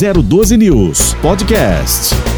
012 News Podcast.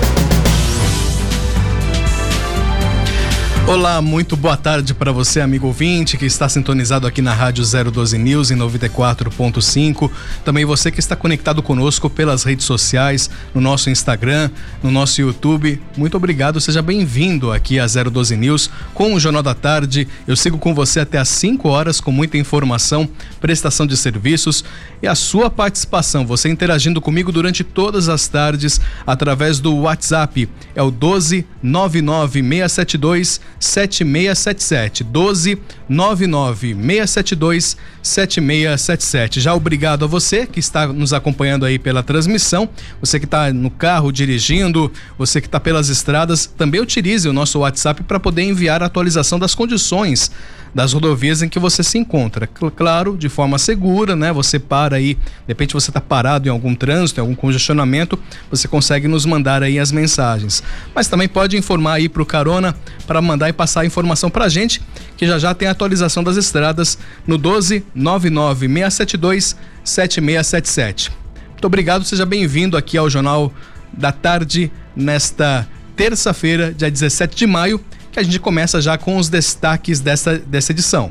Olá, muito boa tarde para você, amigo ouvinte, que está sintonizado aqui na Rádio 012 News em 94.5. Também você que está conectado conosco pelas redes sociais, no nosso Instagram, no nosso YouTube. Muito obrigado, seja bem-vindo aqui a 012 News com o Jornal da Tarde. Eu sigo com você até às 5 horas com muita informação, prestação de serviços e a sua participação. Você interagindo comigo durante todas as tardes através do WhatsApp. É o 12 99672 7677 12 99 672 7677. Já obrigado a você que está nos acompanhando aí pela transmissão, você que está no carro dirigindo, você que está pelas estradas, também utilize o nosso WhatsApp para poder enviar a atualização das condições das rodovias em que você se encontra. Claro, de forma segura, né? Você para aí, de repente você está parado em algum trânsito, em algum congestionamento, você consegue nos mandar aí as mensagens. Mas também pode informar aí para o Carona para mandar e passar a informação para a gente, que já já tem a atualização das estradas no 12 99 672 7677. Muito obrigado, seja bem-vindo aqui ao Jornal da Tarde nesta terça-feira, dia 17 de maio que a gente começa já com os destaques dessa, dessa edição.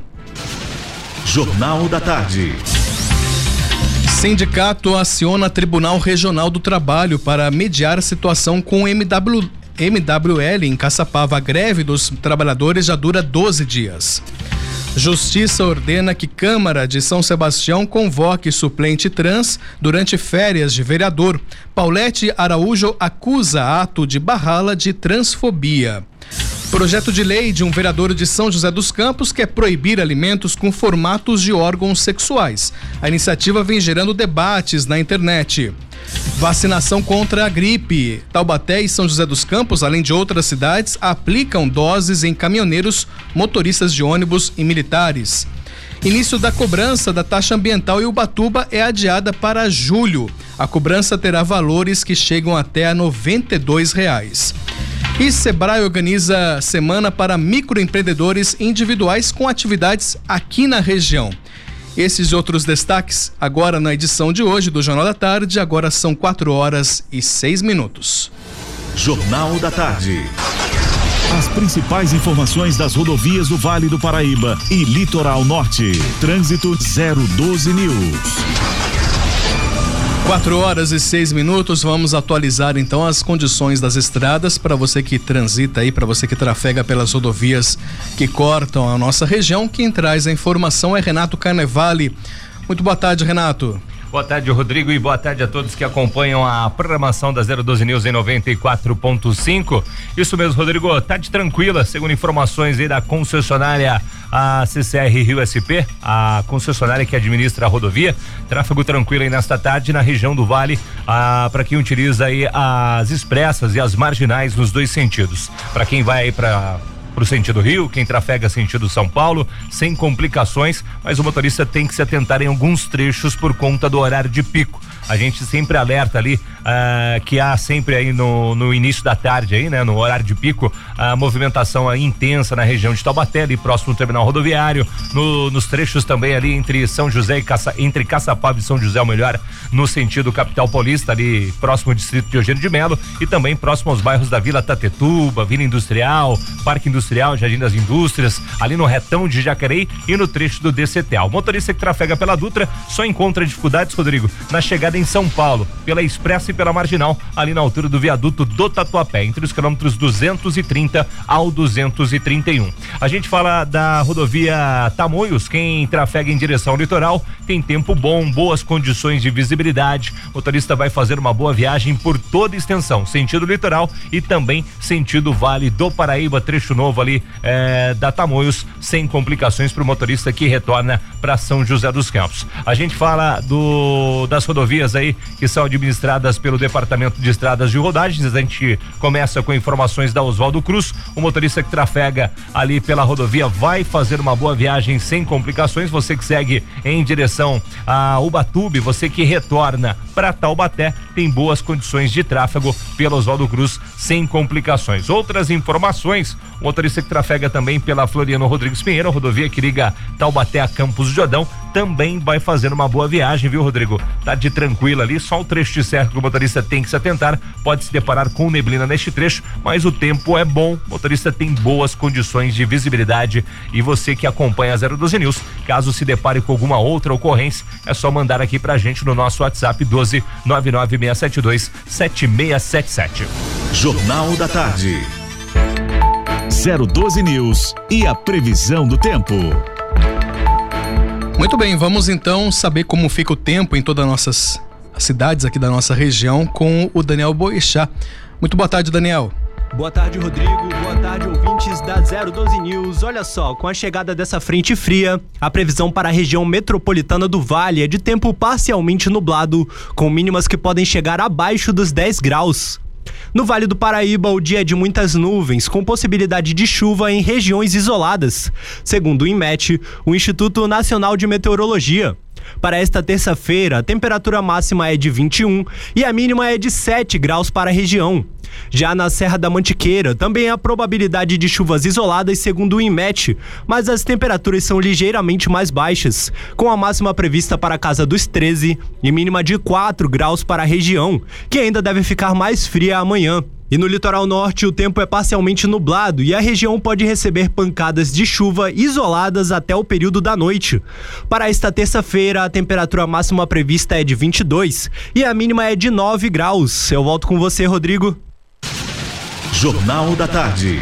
Jornal da Tarde. Sindicato aciona Tribunal Regional do Trabalho para mediar a situação com o MW, MWL em Caçapava. A greve dos trabalhadores já dura 12 dias. Justiça ordena que Câmara de São Sebastião convoque suplente trans durante férias de vereador. Paulette Araújo acusa ato de Barrala de transfobia. Projeto de lei de um vereador de São José dos Campos quer proibir alimentos com formatos de órgãos sexuais. A iniciativa vem gerando debates na internet. Vacinação contra a gripe. Taubaté e São José dos Campos, além de outras cidades, aplicam doses em caminhoneiros, motoristas de ônibus e militares. Início da cobrança da taxa ambiental em Ubatuba é adiada para julho. A cobrança terá valores que chegam até a 92 reais. E Sebrae organiza semana para microempreendedores individuais com atividades aqui na região. Esses e outros destaques agora na edição de hoje do Jornal da Tarde. Agora são 4 horas e 6 minutos. Jornal da Tarde. As principais informações das rodovias do Vale do Paraíba e Litoral Norte. Trânsito 012 News. 4 horas e 6 minutos, vamos atualizar então as condições das estradas para você que transita aí, para você que trafega pelas rodovias que cortam a nossa região. Quem traz a informação é Renato Carnevale. Muito boa tarde, Renato. Boa tarde, Rodrigo, e boa tarde a todos que acompanham a programação da 012 News em 94.5. Isso mesmo, Rodrigo, tarde tranquila, segundo informações aí da concessionária a CCR Rio SP, a concessionária que administra a rodovia. Tráfego tranquilo aí nesta tarde na região do Vale, para quem utiliza aí as expressas e as marginais nos dois sentidos. Para quem vai aí para para o sentido Rio, quem trafega sentido São Paulo, sem complicações, mas o motorista tem que se atentar em alguns trechos por conta do horário de pico. A gente sempre alerta ali uh, que há sempre aí no, no início da tarde aí, né, no horário de pico, a movimentação intensa na região de Taubaté, ali próximo do terminal rodoviário, no, nos trechos também ali entre São José e Caça, entre Caçapava e São José, ou melhor, no sentido capital paulista, ali próximo ao distrito de Eugênio de Melo e também próximo aos bairros da Vila Tatetuba, Vila Industrial, Parque Industrial, Jardim das Indústrias, ali no retão de Jacareí e no trecho do DCTA. O motorista que trafega pela Dutra só encontra dificuldades, Rodrigo, na chegada em São Paulo, pela Expressa pela Marginal, ali na altura do viaduto do Tatuapé, entre os quilômetros 230 ao 231. A gente fala da rodovia Tamoios, quem trafega em direção ao litoral tem tempo bom, boas condições de visibilidade. O motorista vai fazer uma boa viagem por toda extensão, sentido litoral e também sentido Vale do Paraíba, trecho novo ali é, da Tamoios, sem complicações para o motorista que retorna para São José dos Campos. A gente fala do das rodovias aí que são administradas pelo Departamento de Estradas de Rodagens. A gente começa com informações da Oswaldo Cruz. O motorista que trafega ali pela rodovia vai fazer uma boa viagem sem complicações. Você que segue em direção a Ubatuba, você que retorna para Taubaté, tem boas condições de tráfego pela Oswaldo Cruz sem complicações. Outras informações, o motorista que trafega também pela Floriano Rodrigues Pinheiro, rodovia que liga Taubaté a Campos do Jordão, também vai fazer uma boa viagem, viu, Rodrigo? Tá de tranquilo ali, só o trecho de certo que o motorista tem que se atentar. Pode se deparar com neblina neste trecho, mas o tempo é bom. O motorista tem boas condições de visibilidade e você que acompanha a 012 News, caso se depare com alguma outra ocorrência, é só mandar aqui pra gente no nosso WhatsApp 12 99672 7677. Jornal da Tarde. 012 News e a previsão do tempo. Muito bem, vamos então saber como fica o tempo em todas as nossas cidades aqui da nossa região com o Daniel Boixá. Muito boa tarde, Daniel. Boa tarde, Rodrigo. Boa tarde, ouvintes da 012 News. Olha só, com a chegada dessa frente fria, a previsão para a região metropolitana do Vale é de tempo parcialmente nublado, com mínimas que podem chegar abaixo dos 10 graus. No Vale do Paraíba, o dia é de muitas nuvens, com possibilidade de chuva em regiões isoladas, segundo o INMET, o Instituto Nacional de Meteorologia. Para esta terça-feira, a temperatura máxima é de 21 e a mínima é de 7 graus para a região. Já na Serra da Mantiqueira, também há probabilidade de chuvas isoladas, segundo o INMET, mas as temperaturas são ligeiramente mais baixas, com a máxima prevista para a casa dos 13 e mínima de 4 graus para a região, que ainda deve ficar mais fria amanhã. E no litoral norte, o tempo é parcialmente nublado e a região pode receber pancadas de chuva isoladas até o período da noite. Para esta terça-feira, a temperatura máxima prevista é de 22 e a mínima é de 9 graus. Eu volto com você, Rodrigo. Jornal da Tarde.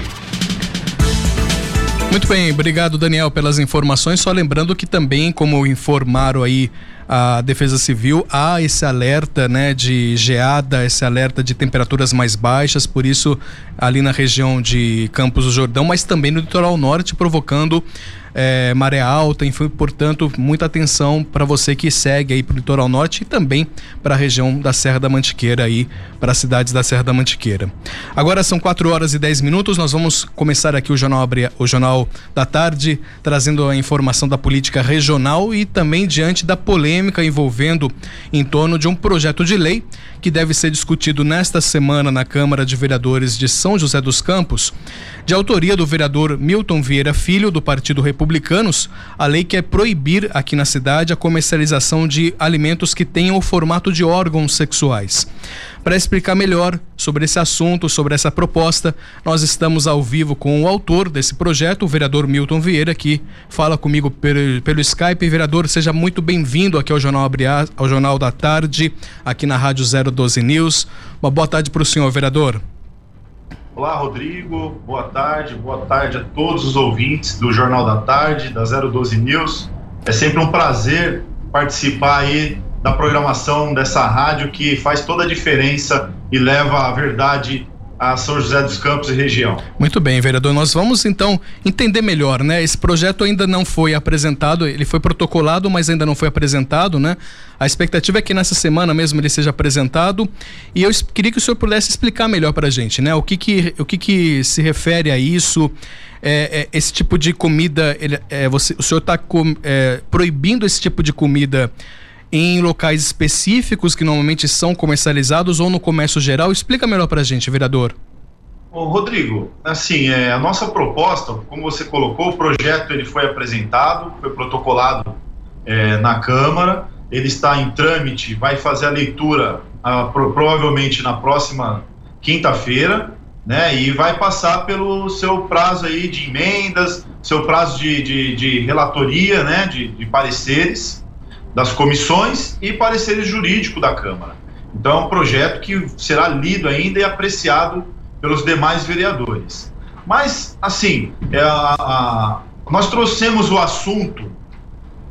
Muito bem, obrigado Daniel pelas informações. Só lembrando que também, como informaram aí a Defesa Civil, há esse alerta né, de geada, esse alerta de temperaturas mais baixas, por isso ali na região de Campos do Jordão, mas também no litoral norte, provocando é, maré alta, enfim, portanto, muita atenção para você que segue aí para o litoral norte e também para a região da Serra da Mantiqueira aí, para as cidades da Serra da Mantiqueira. Agora são 4 horas e 10 minutos, nós vamos começar aqui o jornal, o jornal da tarde, trazendo a informação da política regional e também diante da polêmica envolvendo em torno de um projeto de lei que deve ser discutido nesta semana na Câmara de Vereadores de São José dos Campos, de autoria do vereador Milton Vieira Filho, do Partido Republicanos, a lei quer proibir aqui na cidade a comercialização de alimentos que tenham o formato de órgãos sexuais. Para explicar melhor sobre esse assunto, sobre essa proposta, nós estamos ao vivo com o autor desse projeto, o vereador Milton Vieira, que fala comigo pelo, pelo Skype. Vereador, seja muito bem-vindo aqui ao Jornal, ao Jornal da Tarde, aqui na Rádio 012 News. Uma boa tarde para o senhor, vereador. Olá, Rodrigo. Boa tarde. Boa tarde a todos os ouvintes do Jornal da Tarde, da 012 News. É sempre um prazer participar aí da programação dessa rádio que faz toda a diferença e leva a verdade a São José dos Campos e região. Muito bem, vereador. Nós vamos então entender melhor, né? Esse projeto ainda não foi apresentado, ele foi protocolado, mas ainda não foi apresentado, né? A expectativa é que nessa semana mesmo ele seja apresentado e eu queria que o senhor pudesse explicar melhor para a gente, né? O que que, o que que se refere a isso? É, é, esse tipo de comida, ele, é, você, o senhor está é, proibindo esse tipo de comida em locais específicos que normalmente são comercializados ou no comércio geral? Explica melhor para a gente, vereador. Ô, Rodrigo, assim, é, a nossa proposta, como você colocou, o projeto ele foi apresentado, foi protocolado é, na Câmara, ele está em trâmite, vai fazer a leitura a, pro, provavelmente na próxima quinta-feira, né, e vai passar pelo seu prazo aí de emendas, seu prazo de, de, de relatoria, né, de, de pareceres, das comissões e pareceres jurídicos da Câmara. Então é um projeto que será lido ainda e apreciado pelos demais vereadores. Mas, assim, é a, a, nós trouxemos o assunto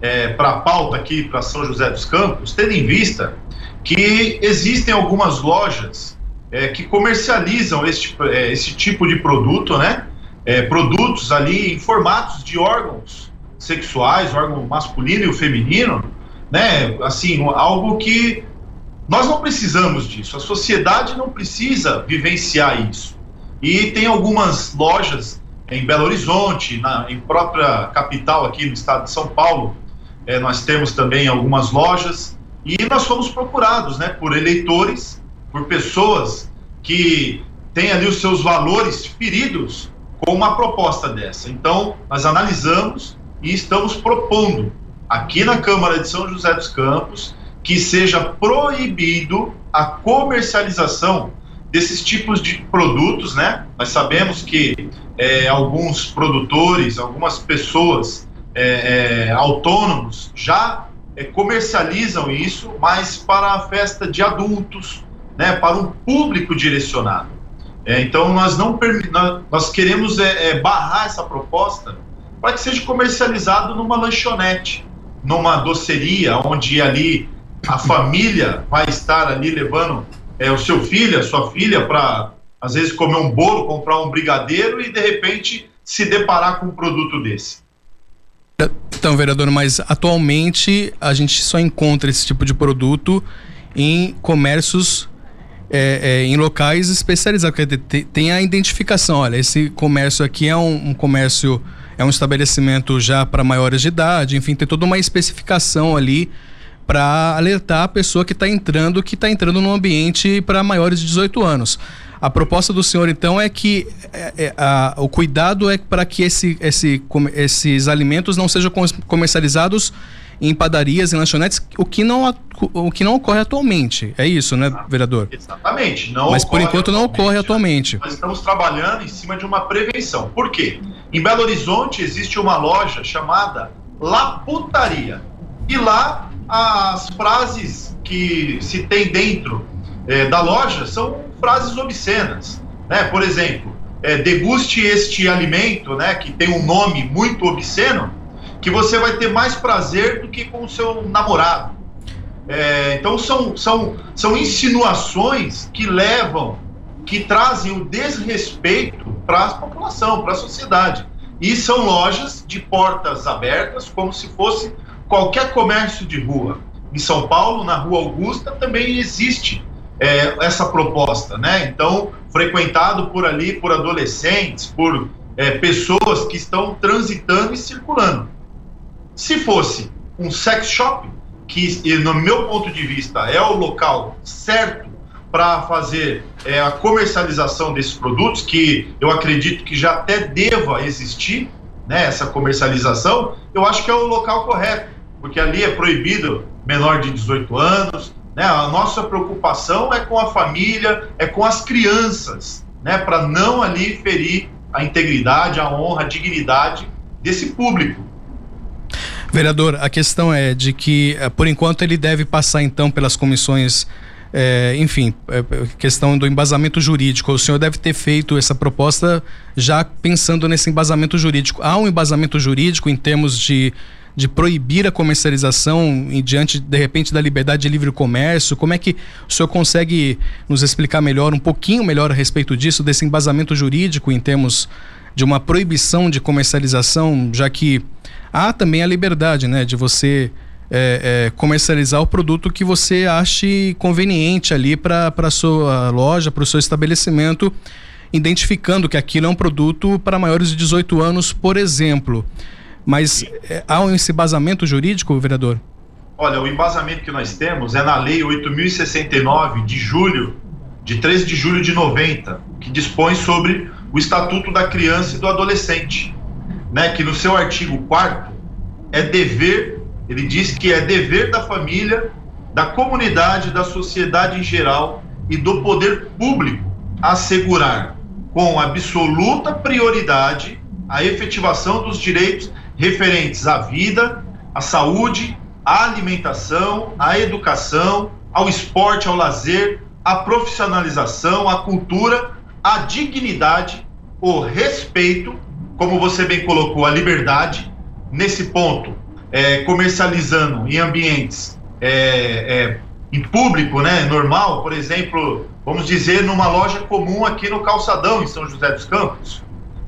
é, para a pauta aqui para São José dos Campos, tendo em vista que existem algumas lojas é, que comercializam esse, é, esse tipo de produto, né? É, produtos ali em formatos de órgãos sexuais, órgão masculino e o feminino, né? Assim, algo que nós não precisamos disso. A sociedade não precisa vivenciar isso. E tem algumas lojas em Belo Horizonte, na, em própria capital aqui no estado de São Paulo, é, nós temos também algumas lojas e nós fomos procurados, né, por eleitores, por pessoas que têm ali os seus valores feridos com uma proposta dessa. Então, nós analisamos e estamos propondo aqui na Câmara de São José dos Campos que seja proibido a comercialização desses tipos de produtos, né? Nós sabemos que é, alguns produtores, algumas pessoas é, é, autônomos já é, comercializam isso, mas para a festa de adultos, né? Para um público direcionado. É, então nós não nós, nós queremos é, barrar essa proposta para que seja comercializado numa lanchonete, numa doceria, onde ali a família vai estar ali levando é, o seu filho, a sua filha, para às vezes comer um bolo, comprar um brigadeiro e de repente se deparar com um produto desse. Então, vereador, mas atualmente a gente só encontra esse tipo de produto em comércios, é, é, em locais especializados. Tem a identificação, olha, esse comércio aqui é um, um comércio, é um estabelecimento já para maiores de idade, enfim, tem toda uma especificação ali para alertar a pessoa que está entrando, que está entrando num ambiente para maiores de 18 anos. A proposta do senhor, então, é que é, é, a, o cuidado é para que esse, esse, esses alimentos não sejam comercializados em padarias, em lanchonetes, o que não, o que não ocorre atualmente. É isso, né, vereador? Exatamente. Não Mas por enquanto não ocorre atualmente. Nós estamos trabalhando em cima de uma prevenção. Por quê? Em Belo Horizonte existe uma loja chamada Laputaria. E lá as frases que se tem dentro é, da loja são frases obscenas. Né? Por exemplo, é, deguste este alimento, né, que tem um nome muito obsceno, que você vai ter mais prazer do que com o seu namorado. É, então são, são, são insinuações que levam, que trazem o desrespeito para a população, para a sociedade. E são lojas de portas abertas, como se fosse qualquer comércio de rua. Em São Paulo, na Rua Augusta, também existe é, essa proposta, né? Então, frequentado por ali por adolescentes, por é, pessoas que estão transitando e circulando. Se fosse um sex shop, que no meu ponto de vista é o local certo para fazer é, a comercialização desses produtos, que eu acredito que já até deva existir, né, essa comercialização, eu acho que é o local correto porque ali é proibido menor de 18 anos. Né? A nossa preocupação é com a família, é com as crianças, né? para não ali ferir a integridade, a honra, a dignidade desse público. Vereador, a questão é de que, eh, por enquanto, ele deve passar então pelas comissões. É, enfim, é, questão do embasamento jurídico. O senhor deve ter feito essa proposta já pensando nesse embasamento jurídico. Há um embasamento jurídico em termos de de proibir a comercialização em diante, de repente, da liberdade de livre comércio? Como é que o senhor consegue nos explicar melhor, um pouquinho melhor a respeito disso, desse embasamento jurídico em termos de uma proibição de comercialização, já que há também a liberdade, né, de você é, é, comercializar o produto que você ache conveniente ali para a sua loja, para o seu estabelecimento, identificando que aquilo é um produto para maiores de 18 anos, por exemplo. Mas é, há esse embasamento jurídico, vereador? Olha, o embasamento que nós temos é na Lei 8.069 de julho, de 13 de julho de 90, que dispõe sobre o Estatuto da Criança e do Adolescente, né, que no seu artigo 4 é dever, ele diz que é dever da família, da comunidade, da sociedade em geral e do poder público assegurar com absoluta prioridade a efetivação dos direitos referentes à vida, à saúde, à alimentação, à educação, ao esporte, ao lazer, à profissionalização, à cultura, à dignidade, o respeito, como você bem colocou, a liberdade, nesse ponto, é, comercializando em ambientes é, é, em público, né, normal, por exemplo, vamos dizer, numa loja comum aqui no Calçadão, em São José dos Campos.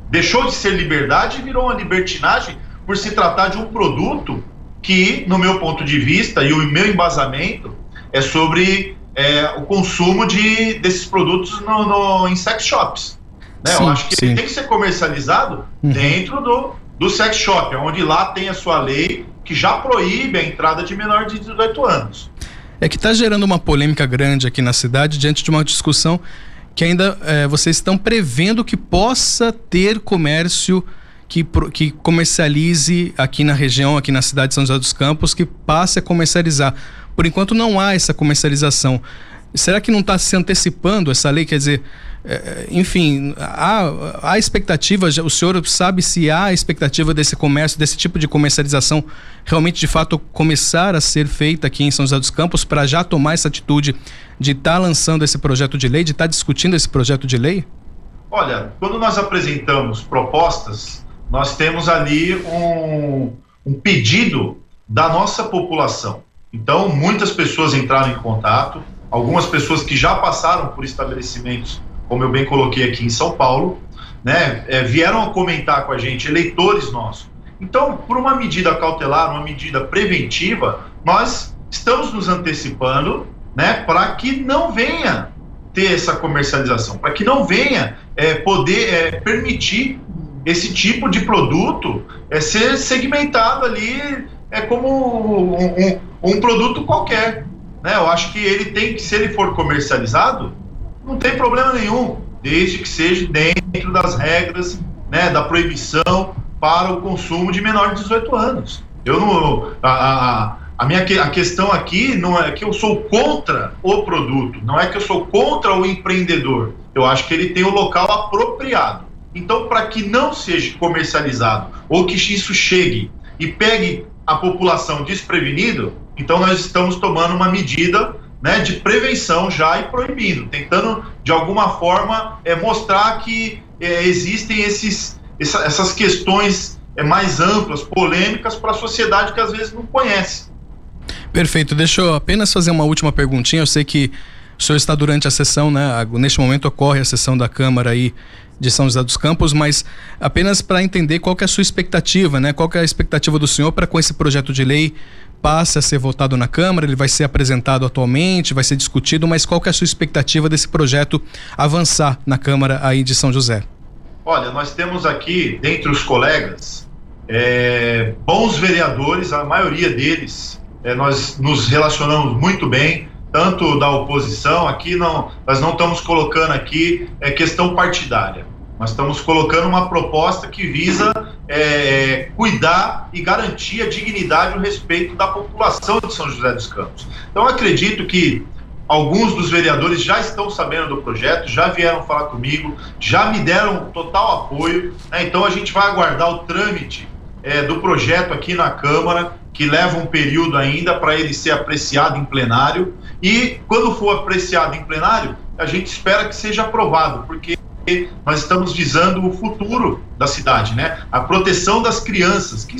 Deixou de ser liberdade e virou uma libertinagem por se tratar de um produto que, no meu ponto de vista e o meu embasamento, é sobre é, o consumo de, desses produtos no, no em sex shops. Né? Sim, Eu acho que sim. ele tem que ser comercializado uhum. dentro do, do sex shop, onde lá tem a sua lei que já proíbe a entrada de menor de 18 anos. É que está gerando uma polêmica grande aqui na cidade diante de uma discussão que ainda é, vocês estão prevendo que possa ter comércio que, que comercialize aqui na região, aqui na cidade de São José dos Campos, que passe a comercializar. Por enquanto não há essa comercialização. Será que não está se antecipando essa lei? Quer dizer, enfim, há, há expectativa, o senhor sabe se há expectativa desse comércio, desse tipo de comercialização realmente de fato começar a ser feita aqui em São José dos Campos para já tomar essa atitude de estar tá lançando esse projeto de lei, de estar tá discutindo esse projeto de lei? Olha, quando nós apresentamos propostas, nós temos ali um, um pedido da nossa população. Então, muitas pessoas entraram em contato, algumas pessoas que já passaram por estabelecimentos, como eu bem coloquei aqui em São Paulo, né, é, vieram a comentar com a gente, eleitores nossos. Então, por uma medida cautelar, uma medida preventiva, nós estamos nos antecipando né, para que não venha ter essa comercialização, para que não venha é, poder é, permitir esse tipo de produto é, ser segmentado ali é como um, um, um produto qualquer. Né? Eu acho que ele tem que, se ele for comercializado, não tem problema nenhum, desde que seja dentro das regras né, da proibição para o consumo de menor de 18 anos. Eu não. A, a, a minha a questão aqui não é que eu sou contra o produto, não é que eu sou contra o empreendedor. Eu acho que ele tem o local apropriado. Então, para que não seja comercializado ou que isso chegue e pegue a população desprevenido, então nós estamos tomando uma medida né, de prevenção já e proibindo, tentando de alguma forma é, mostrar que é, existem esses, essa, essas questões é, mais amplas, polêmicas para a sociedade que às vezes não conhece. Perfeito. Deixa eu apenas fazer uma última perguntinha. Eu sei que o senhor está durante a sessão, né? Neste momento ocorre a sessão da Câmara aí de São José dos Campos, mas apenas para entender qual é a sua expectativa, né? Qual é a expectativa do senhor para com esse projeto de lei passe a ser votado na Câmara, ele vai ser apresentado atualmente, vai ser discutido, mas qual é a sua expectativa desse projeto avançar na Câmara aí de São José? Olha, nós temos aqui, dentre os colegas, é, bons vereadores, a maioria deles, é, nós nos relacionamos muito bem, tanto da oposição, aqui não, nós não estamos colocando aqui é, questão partidária. Nós estamos colocando uma proposta que visa é, cuidar e garantir a dignidade e o respeito da população de São José dos Campos. Então, acredito que alguns dos vereadores já estão sabendo do projeto, já vieram falar comigo, já me deram total apoio. Né? Então, a gente vai aguardar o trâmite é, do projeto aqui na Câmara que leva um período ainda para ele ser apreciado em plenário. E quando for apreciado em plenário, a gente espera que seja aprovado, porque nós estamos visando o futuro da cidade, né? A proteção das crianças, que,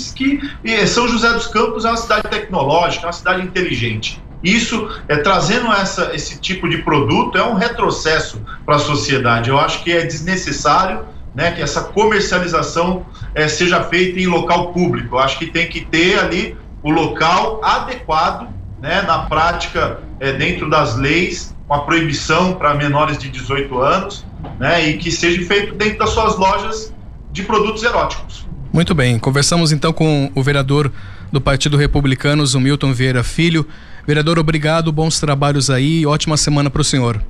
que São José dos Campos é uma cidade tecnológica, é uma cidade inteligente. Isso, é, trazendo essa, esse tipo de produto, é um retrocesso para a sociedade. Eu acho que é desnecessário né, que essa comercialização é, seja feita em local público. Eu acho que tem que ter ali o local adequado, né, na prática, é, dentro das leis, com a proibição para menores de 18 anos, né, e que seja feito dentro das suas lojas de produtos eróticos. Muito bem, conversamos então com o vereador do Partido Republicano, o Milton Vieira Filho. Vereador, obrigado, bons trabalhos aí, ótima semana para o senhor.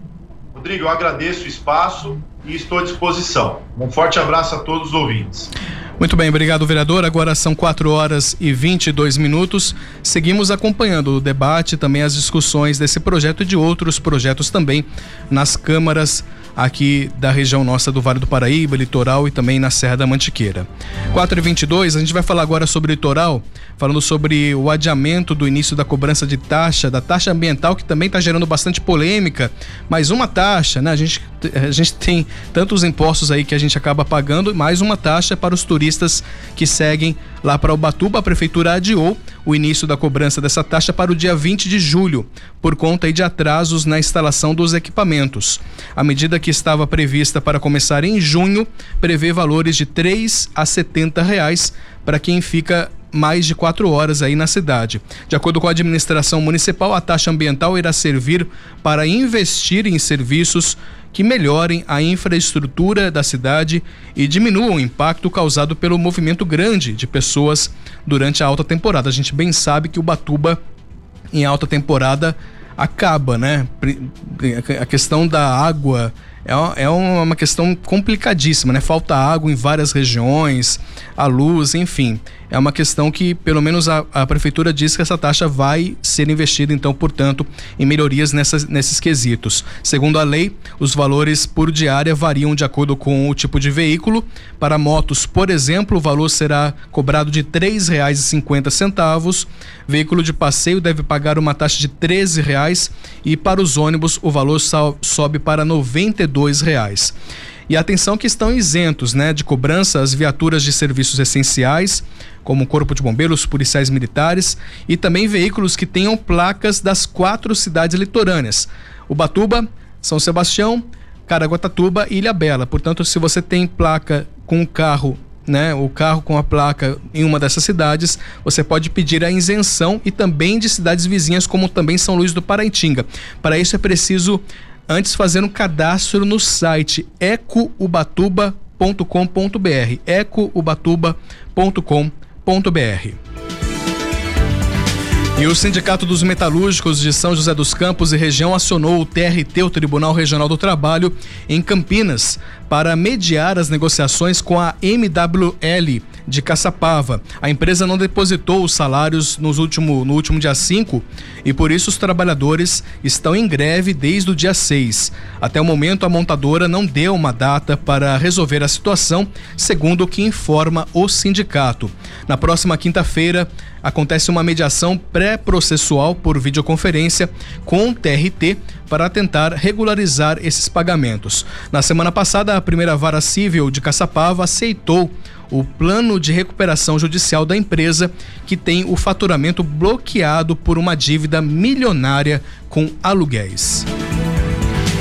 Rodrigo, eu agradeço o espaço e estou à disposição. Um forte abraço a todos os ouvintes. Muito bem, obrigado, vereador. Agora são 4 horas e 22 minutos. Seguimos acompanhando o debate, também as discussões desse projeto e de outros projetos também nas câmaras aqui da região nossa do Vale do Paraíba, litoral e também na Serra da Mantiqueira. 4 e 22 a gente vai falar agora sobre o litoral, falando sobre o adiamento do início da cobrança de taxa, da taxa ambiental, que também está gerando bastante polêmica. Mais uma taxa, né? A gente, a gente tem tantos impostos aí que a gente acaba pagando, mais uma taxa para os turistas que seguem lá para Ubatuba. A prefeitura adiou o início da cobrança dessa taxa para o dia 20 de julho, por conta de atrasos na instalação dos equipamentos. A medida que estava prevista para começar em junho prevê valores de 3 a 70 reais para quem fica mais de quatro horas aí na cidade. De acordo com a administração municipal, a taxa ambiental irá servir para investir em serviços que melhorem a infraestrutura da cidade e diminuam o impacto causado pelo movimento grande de pessoas durante a alta temporada. A gente bem sabe que o Batuba, em alta temporada, acaba, né? A questão da água é, é uma questão complicadíssima, né? Falta água em várias regiões, a luz, enfim. É uma questão que, pelo menos, a, a prefeitura diz que essa taxa vai ser investida, então, portanto, em melhorias nessas, nesses quesitos. Segundo a lei, os valores por diária variam de acordo com o tipo de veículo. Para motos, por exemplo, o valor será cobrado de R$ 3,50. Veículo de passeio deve pagar uma taxa de R$ 13,00 e para os ônibus o valor sobe para R$ 92. E atenção que estão isentos né, de cobrança as viaturas de serviços essenciais, como o Corpo de Bombeiros, policiais militares e também veículos que tenham placas das quatro cidades litorâneas: Ubatuba, São Sebastião, Caraguatatuba e Ilha Bela. Portanto, se você tem placa com o carro né, o carro com a placa em uma dessas cidades, você pode pedir a isenção e também de cidades vizinhas, como também São Luís do Paraitinga. Para isso é preciso antes fazer um cadastro no site ecoubatuba.com.br, ecoubatuba.com.br. E o Sindicato dos Metalúrgicos de São José dos Campos e região acionou o TRT, o Tribunal Regional do Trabalho, em Campinas, para mediar as negociações com a MWL de Caçapava. A empresa não depositou os salários nos último, no último dia 5 e por isso os trabalhadores estão em greve desde o dia 6. Até o momento, a montadora não deu uma data para resolver a situação, segundo o que informa o sindicato. Na próxima quinta-feira, acontece uma mediação pré-processual por videoconferência com o TRT para tentar regularizar esses pagamentos. Na semana passada, a primeira vara civil de Caçapava aceitou o plano de recuperação judicial da empresa, que tem o faturamento bloqueado por uma dívida milionária com aluguéis.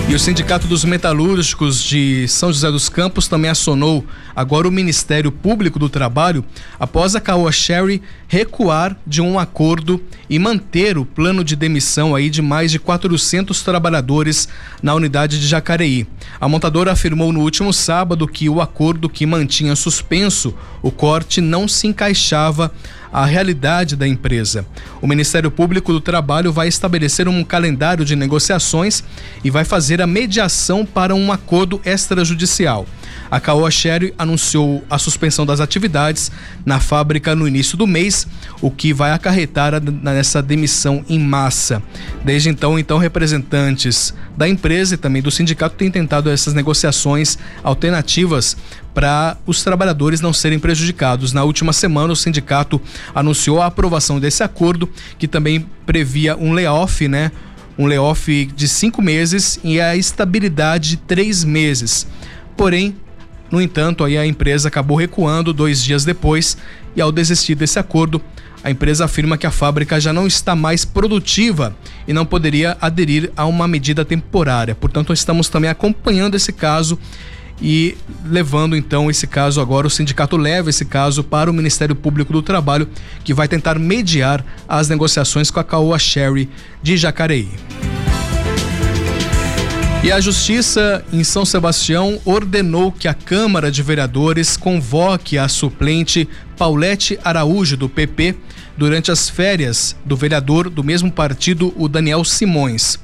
E o Sindicato dos Metalúrgicos de São José dos Campos também acionou agora o Ministério Público do Trabalho após a Caoa Sherry recuar de um acordo e manter o plano de demissão aí de mais de 400 trabalhadores na unidade de Jacareí. A montadora afirmou no último sábado que o acordo que mantinha suspenso o corte não se encaixava a realidade da empresa. O Ministério Público do Trabalho vai estabelecer um calendário de negociações e vai fazer a mediação para um acordo extrajudicial. A Caoa Sherry anunciou a suspensão das atividades na fábrica no início do mês, o que vai acarretar nessa demissão em massa. Desde então, então representantes da empresa e também do sindicato têm tentado essas negociações alternativas para os trabalhadores não serem prejudicados. Na última semana, o sindicato anunciou a aprovação desse acordo, que também previa um layoff, né? Um layoff de cinco meses e a estabilidade de três meses. Porém, no entanto, aí a empresa acabou recuando dois dias depois e ao desistir desse acordo, a empresa afirma que a fábrica já não está mais produtiva e não poderia aderir a uma medida temporária. Portanto, estamos também acompanhando esse caso e levando então esse caso agora, o sindicato leva esse caso para o Ministério Público do Trabalho, que vai tentar mediar as negociações com a Caoa Sherry de Jacareí. E a Justiça em São Sebastião ordenou que a Câmara de Vereadores convoque a suplente Paulette Araújo, do PP, durante as férias do vereador do mesmo partido, o Daniel Simões.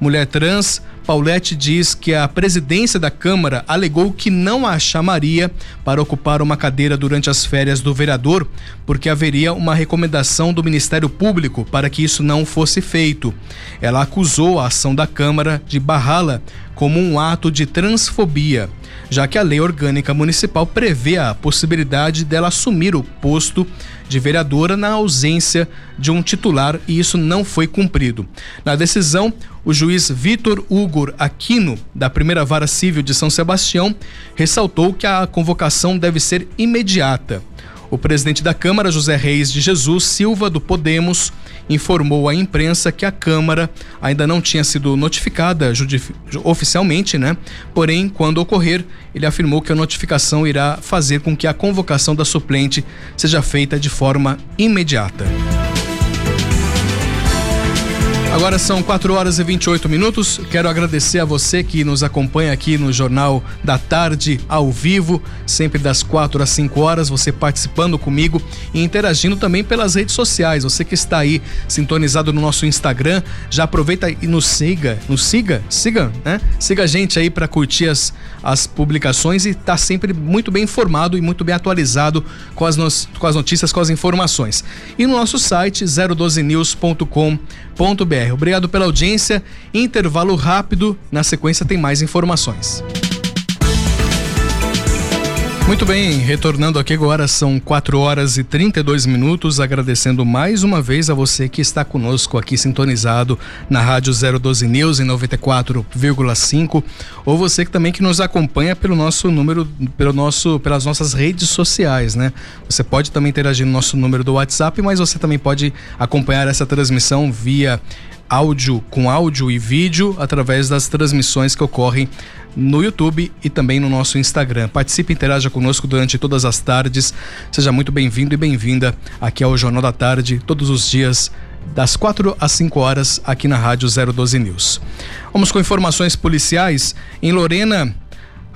Mulher trans, Paulette diz que a presidência da Câmara alegou que não a chamaria para ocupar uma cadeira durante as férias do vereador, porque haveria uma recomendação do Ministério Público para que isso não fosse feito. Ela acusou a ação da Câmara de barrá-la como um ato de transfobia, já que a lei orgânica municipal prevê a possibilidade dela assumir o posto de vereadora na ausência de um titular e isso não foi cumprido. Na decisão, o juiz Vitor Hugo Aquino, da primeira vara civil de São Sebastião, ressaltou que a convocação deve ser imediata. O presidente da Câmara, José Reis de Jesus Silva, do Podemos, informou à imprensa que a Câmara ainda não tinha sido notificada oficialmente, né? Porém, quando ocorrer, ele afirmou que a notificação irá fazer com que a convocação da suplente seja feita de forma imediata. Agora são 4 horas e 28 minutos. Quero agradecer a você que nos acompanha aqui no Jornal da Tarde, ao vivo, sempre das 4 às 5 horas, você participando comigo e interagindo também pelas redes sociais. Você que está aí sintonizado no nosso Instagram, já aproveita e nos siga, nos siga, siga, né? Siga a gente aí para curtir as, as publicações e tá sempre muito bem informado e muito bem atualizado com as, com as notícias, com as informações. E no nosso site 012news.com.br Obrigado pela audiência. Intervalo rápido. Na sequência tem mais informações. Muito bem, retornando aqui agora, são 4 horas e 32 minutos, agradecendo mais uma vez a você que está conosco aqui sintonizado na Rádio 012 News em 94,5, ou você que também que nos acompanha pelo nosso número, pelo nosso, pelas nossas redes sociais, né? Você pode também interagir no nosso número do WhatsApp, mas você também pode acompanhar essa transmissão via áudio com áudio e vídeo através das transmissões que ocorrem no YouTube e também no nosso Instagram. Participe e interaja conosco durante todas as tardes. Seja muito bem-vindo e bem-vinda aqui ao Jornal da Tarde, todos os dias das 4 às 5 horas aqui na Rádio 012 News. Vamos com informações policiais. Em Lorena,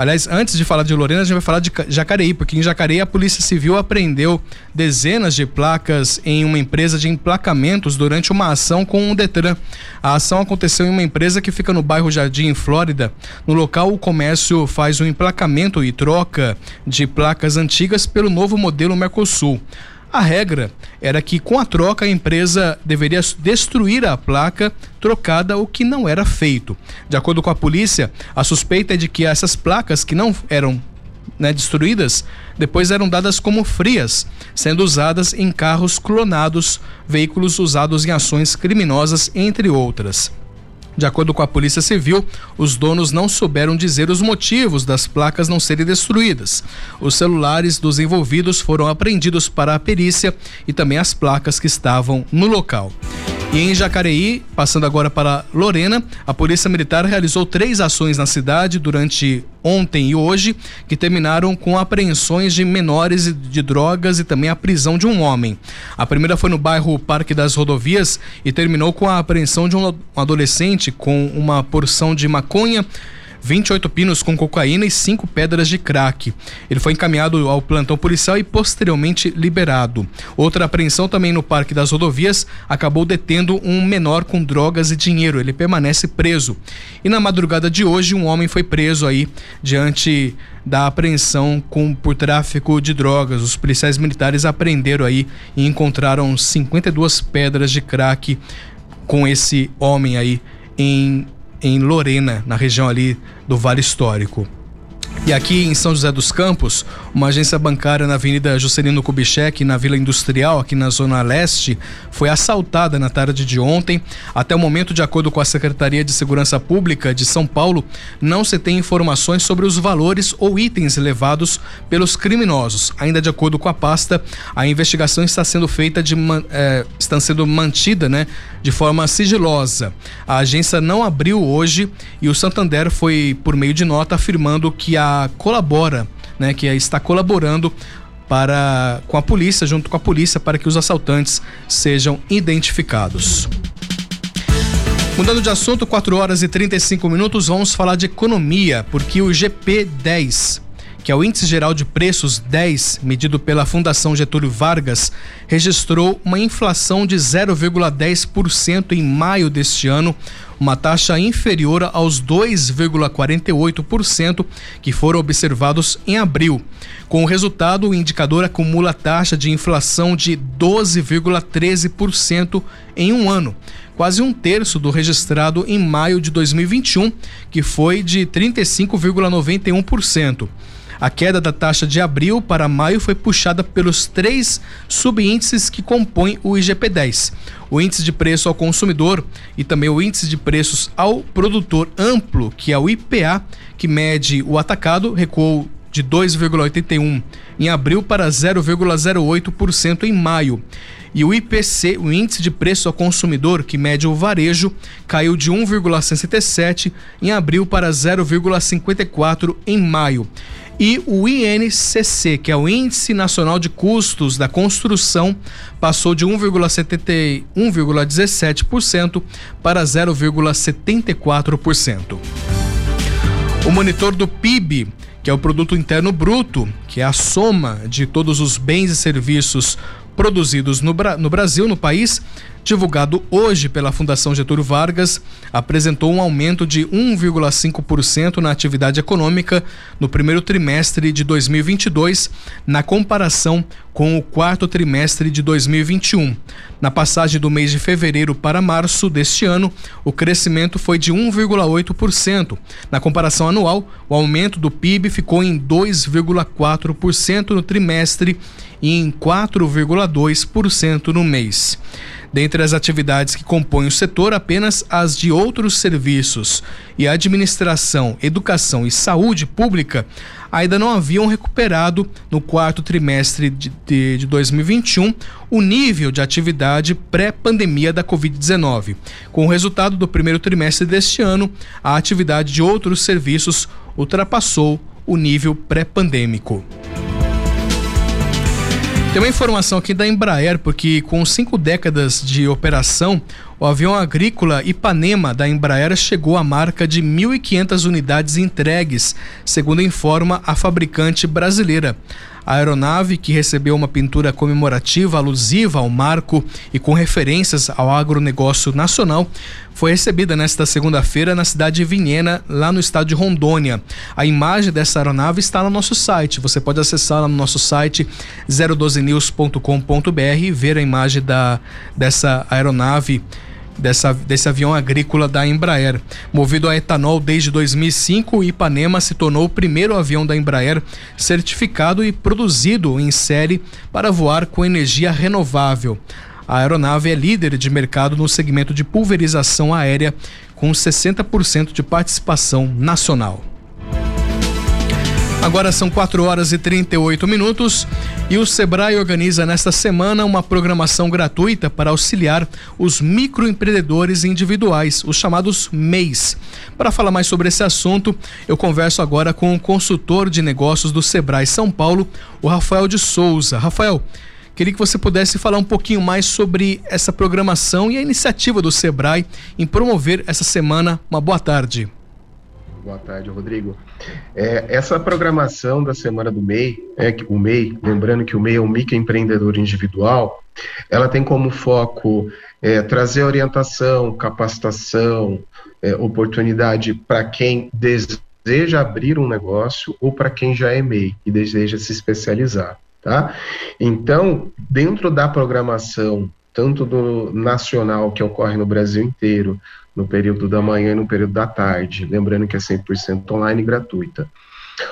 Aliás, antes de falar de Lorena, a gente vai falar de Jacareí, porque em Jacareí a Polícia Civil apreendeu dezenas de placas em uma empresa de emplacamentos durante uma ação com o Detran. A ação aconteceu em uma empresa que fica no bairro Jardim, Flórida. No local, o comércio faz um emplacamento e troca de placas antigas pelo novo modelo Mercosul. A regra era que com a troca a empresa deveria destruir a placa trocada, o que não era feito. De acordo com a polícia, a suspeita é de que essas placas que não eram né, destruídas depois eram dadas como frias, sendo usadas em carros clonados, veículos usados em ações criminosas, entre outras. De acordo com a Polícia Civil, os donos não souberam dizer os motivos das placas não serem destruídas. Os celulares dos envolvidos foram apreendidos para a perícia e também as placas que estavam no local. E em Jacareí, passando agora para Lorena, a Polícia Militar realizou três ações na cidade durante ontem e hoje, que terminaram com apreensões de menores de drogas e também a prisão de um homem. A primeira foi no bairro Parque das Rodovias e terminou com a apreensão de um adolescente com uma porção de maconha 28 pinos com cocaína e 5 pedras de crack. Ele foi encaminhado ao plantão policial e posteriormente liberado. Outra apreensão também no Parque das Rodovias acabou detendo um menor com drogas e dinheiro. Ele permanece preso. E na madrugada de hoje, um homem foi preso aí diante da apreensão com, por tráfico de drogas. Os policiais militares apreenderam aí e encontraram 52 pedras de crack com esse homem aí em em Lorena, na região ali do Vale Histórico. E aqui em São José dos Campos, uma agência bancária na Avenida Juscelino Kubitschek, na Vila Industrial, aqui na Zona Leste, foi assaltada na tarde de ontem. Até o momento, de acordo com a Secretaria de Segurança Pública de São Paulo, não se tem informações sobre os valores ou itens levados pelos criminosos. Ainda de acordo com a pasta, a investigação está sendo feita de é, está sendo mantida, né, de forma sigilosa. A agência não abriu hoje e o Santander foi por meio de nota afirmando que a colabora, né, que está colaborando para com a polícia, junto com a polícia, para que os assaltantes sejam identificados. Mudando de assunto, 4 horas e 35 minutos, vamos falar de economia, porque o GP10 que é o Índice Geral de Preços 10, medido pela Fundação Getúlio Vargas, registrou uma inflação de 0,10% em maio deste ano, uma taxa inferior aos 2,48% que foram observados em abril. Com o resultado, o indicador acumula taxa de inflação de 12,13% em um ano, quase um terço do registrado em maio de 2021, que foi de 35,91%. A queda da taxa de abril para maio foi puxada pelos três subíndices que compõem o IGP-10. O índice de preço ao consumidor e também o índice de preços ao produtor amplo, que é o IPA, que mede o atacado, recuou de 2,81 em abril para 0,08% em maio. E o IPC, o índice de preço ao consumidor, que mede o varejo, caiu de 1,67 em abril para 0,54 em maio. E o INCC, que é o Índice Nacional de Custos da Construção, passou de 1,17% para 0,74%. O monitor do PIB, que é o produto interno bruto, que é a soma de todos os bens e serviços produzidos no, no Brasil, no país, divulgado hoje pela Fundação Getúlio Vargas, apresentou um aumento de 1,5% na atividade econômica no primeiro trimestre de 2022, na comparação com o quarto trimestre de 2021. Na passagem do mês de fevereiro para março deste ano, o crescimento foi de 1,8%. Na comparação anual, o aumento do PIB ficou em 2,4% no trimestre e em 4,2% no mês. Dentre as atividades que compõem o setor, apenas as de outros serviços e administração, educação e saúde pública ainda não haviam recuperado no quarto trimestre de, de, de 2021 o nível de atividade pré-pandemia da Covid-19. Com o resultado do primeiro trimestre deste ano, a atividade de outros serviços ultrapassou o nível pré-pandêmico. Tem uma informação aqui da Embraer, porque com cinco décadas de operação, o avião agrícola Ipanema da Embraer chegou à marca de 1.500 unidades entregues, segundo informa a fabricante brasileira. A aeronave, que recebeu uma pintura comemorativa alusiva ao marco e com referências ao agronegócio nacional, foi recebida nesta segunda-feira na cidade de Vinhena, lá no estado de Rondônia. A imagem dessa aeronave está no nosso site. Você pode acessar lá no nosso site 012news.com.br e ver a imagem da, dessa aeronave dessa, desse avião agrícola da Embraer. Movido a etanol desde 2005, o Ipanema se tornou o primeiro avião da Embraer certificado e produzido em série para voar com energia renovável. A aeronave é líder de mercado no segmento de pulverização aérea, com 60% de participação nacional. Agora são 4 horas e 38 minutos e o Sebrae organiza nesta semana uma programação gratuita para auxiliar os microempreendedores individuais, os chamados MEIs. Para falar mais sobre esse assunto, eu converso agora com o consultor de negócios do Sebrae São Paulo, o Rafael de Souza. Rafael, Queria que você pudesse falar um pouquinho mais sobre essa programação e a iniciativa do Sebrae em promover essa semana. Uma boa tarde. Boa tarde, Rodrigo. É, essa programação da Semana do MEI, é, o MEI, lembrando que o MEI é um microempreendedor individual, ela tem como foco é, trazer orientação, capacitação, é, oportunidade para quem deseja abrir um negócio ou para quem já é MEI e deseja se especializar. Tá? Então, dentro da programação, tanto do nacional que ocorre no Brasil inteiro, no período da manhã e no período da tarde, lembrando que é 100% online e gratuita.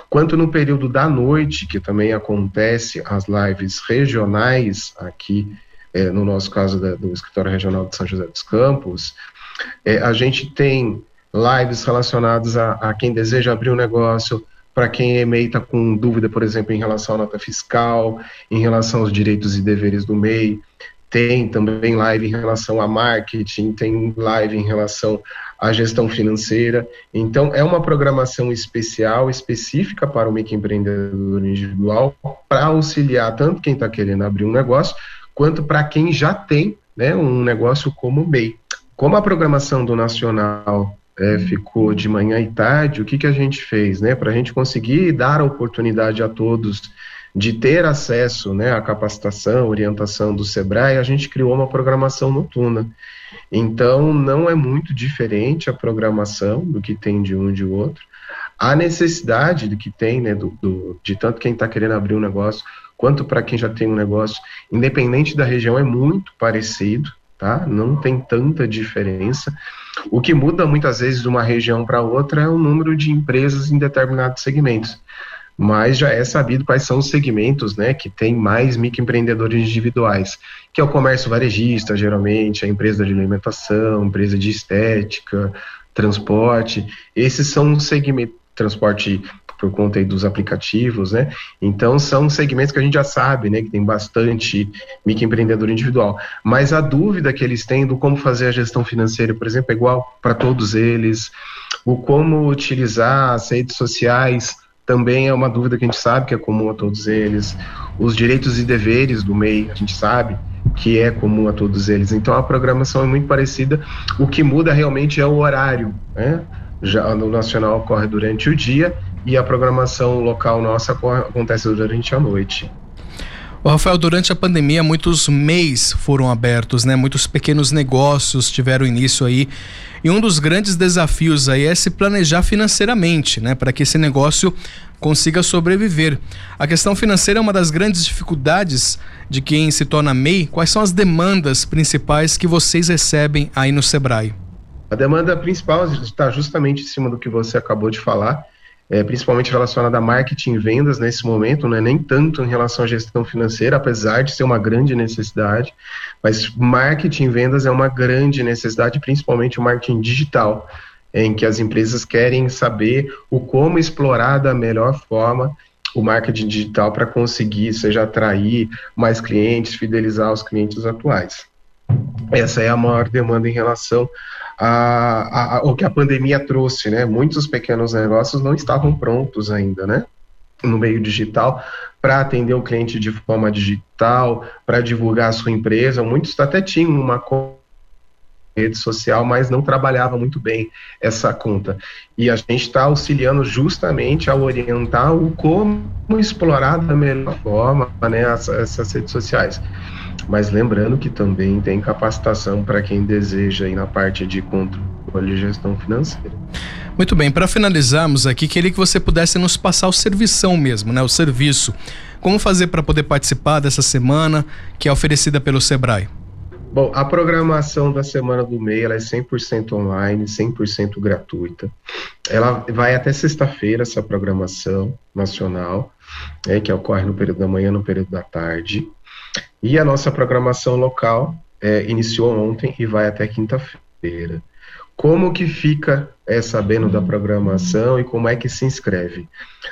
Quanto no período da noite, que também acontece as lives regionais, aqui é, no nosso caso da, do Escritório Regional de São José dos Campos, é, a gente tem lives relacionadas a, a quem deseja abrir um negócio, para quem MEI está com dúvida, por exemplo, em relação à nota fiscal, em relação aos direitos e deveres do MEI, tem também live em relação a marketing, tem live em relação à gestão financeira. Então, é uma programação especial, específica para o microempreendedor individual, para auxiliar tanto quem está querendo abrir um negócio, quanto para quem já tem né, um negócio como MEI. Como a programação do Nacional é, ficou de manhã e tarde, o que, que a gente fez? Né, para a gente conseguir dar a oportunidade a todos de ter acesso né, à capacitação, orientação do SEBRAE, a gente criou uma programação noturna. Então, não é muito diferente a programação do que tem de um e de outro. A necessidade do que tem, né, do, do de tanto quem está querendo abrir um negócio, quanto para quem já tem um negócio, independente da região, é muito parecido, tá? Não tem tanta diferença. O que muda muitas vezes de uma região para outra é o número de empresas em determinados segmentos mas já é sabido quais são os segmentos né, que tem mais microempreendedores individuais, que é o comércio varejista, geralmente, a empresa de alimentação, empresa de estética, transporte. Esses são os segmentos, transporte por conta dos aplicativos, né? Então são segmentos que a gente já sabe, né, que tem bastante microempreendedor individual. Mas a dúvida que eles têm do como fazer a gestão financeira, por exemplo, é igual para todos eles. O como utilizar as redes sociais também é uma dúvida que a gente sabe que é comum a todos eles. Os direitos e deveres do MEI, a gente sabe que é comum a todos eles. Então a programação é muito parecida. O que muda realmente é o horário, né? Já no nacional ocorre durante o dia e a programação local nossa acontece durante a noite. O Rafael, durante a pandemia, muitos MEIs foram abertos, né? Muitos pequenos negócios tiveram início aí. E um dos grandes desafios aí é se planejar financeiramente, né? Para que esse negócio consiga sobreviver. A questão financeira é uma das grandes dificuldades de quem se torna MEI. Quais são as demandas principais que vocês recebem aí no Sebrae? A demanda principal está justamente em cima do que você acabou de falar, é, principalmente relacionada a marketing e vendas nesse momento, né, nem tanto em relação à gestão financeira, apesar de ser uma grande necessidade, mas marketing e vendas é uma grande necessidade, principalmente o marketing digital, em que as empresas querem saber o como explorar da melhor forma o marketing digital para conseguir, seja atrair mais clientes, fidelizar os clientes atuais. Essa é a maior demanda em relação a, a, o que a pandemia trouxe, né? Muitos pequenos negócios não estavam prontos ainda, né? No meio digital, para atender o cliente de forma digital, para divulgar a sua empresa. Muitos até tinham uma rede social, mas não trabalhava muito bem essa conta. E a gente está auxiliando justamente a orientar o como explorar da melhor forma né, essas redes sociais. Mas lembrando que também tem capacitação para quem deseja ir na parte de controle e gestão financeira. Muito bem, para finalizarmos aqui, queria que você pudesse nos passar o servição mesmo, né? O serviço. Como fazer para poder participar dessa semana que é oferecida pelo Sebrae? Bom, a programação da Semana do MEI ela é 100% online, 100% gratuita. Ela vai até sexta-feira, essa programação nacional, é, que ocorre no período da manhã no período da tarde. E a nossa programação local é, iniciou ontem e vai até quinta-feira. Como que fica é, sabendo da programação e como é que se inscreve?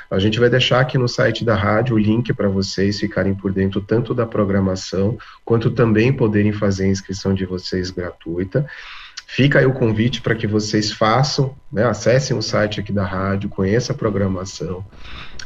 A gente vai deixar aqui no site da rádio o link para vocês ficarem por dentro tanto da programação quanto também poderem fazer a inscrição de vocês gratuita. Fica aí o convite para que vocês façam, né, acessem o site aqui da rádio, conheçam a programação,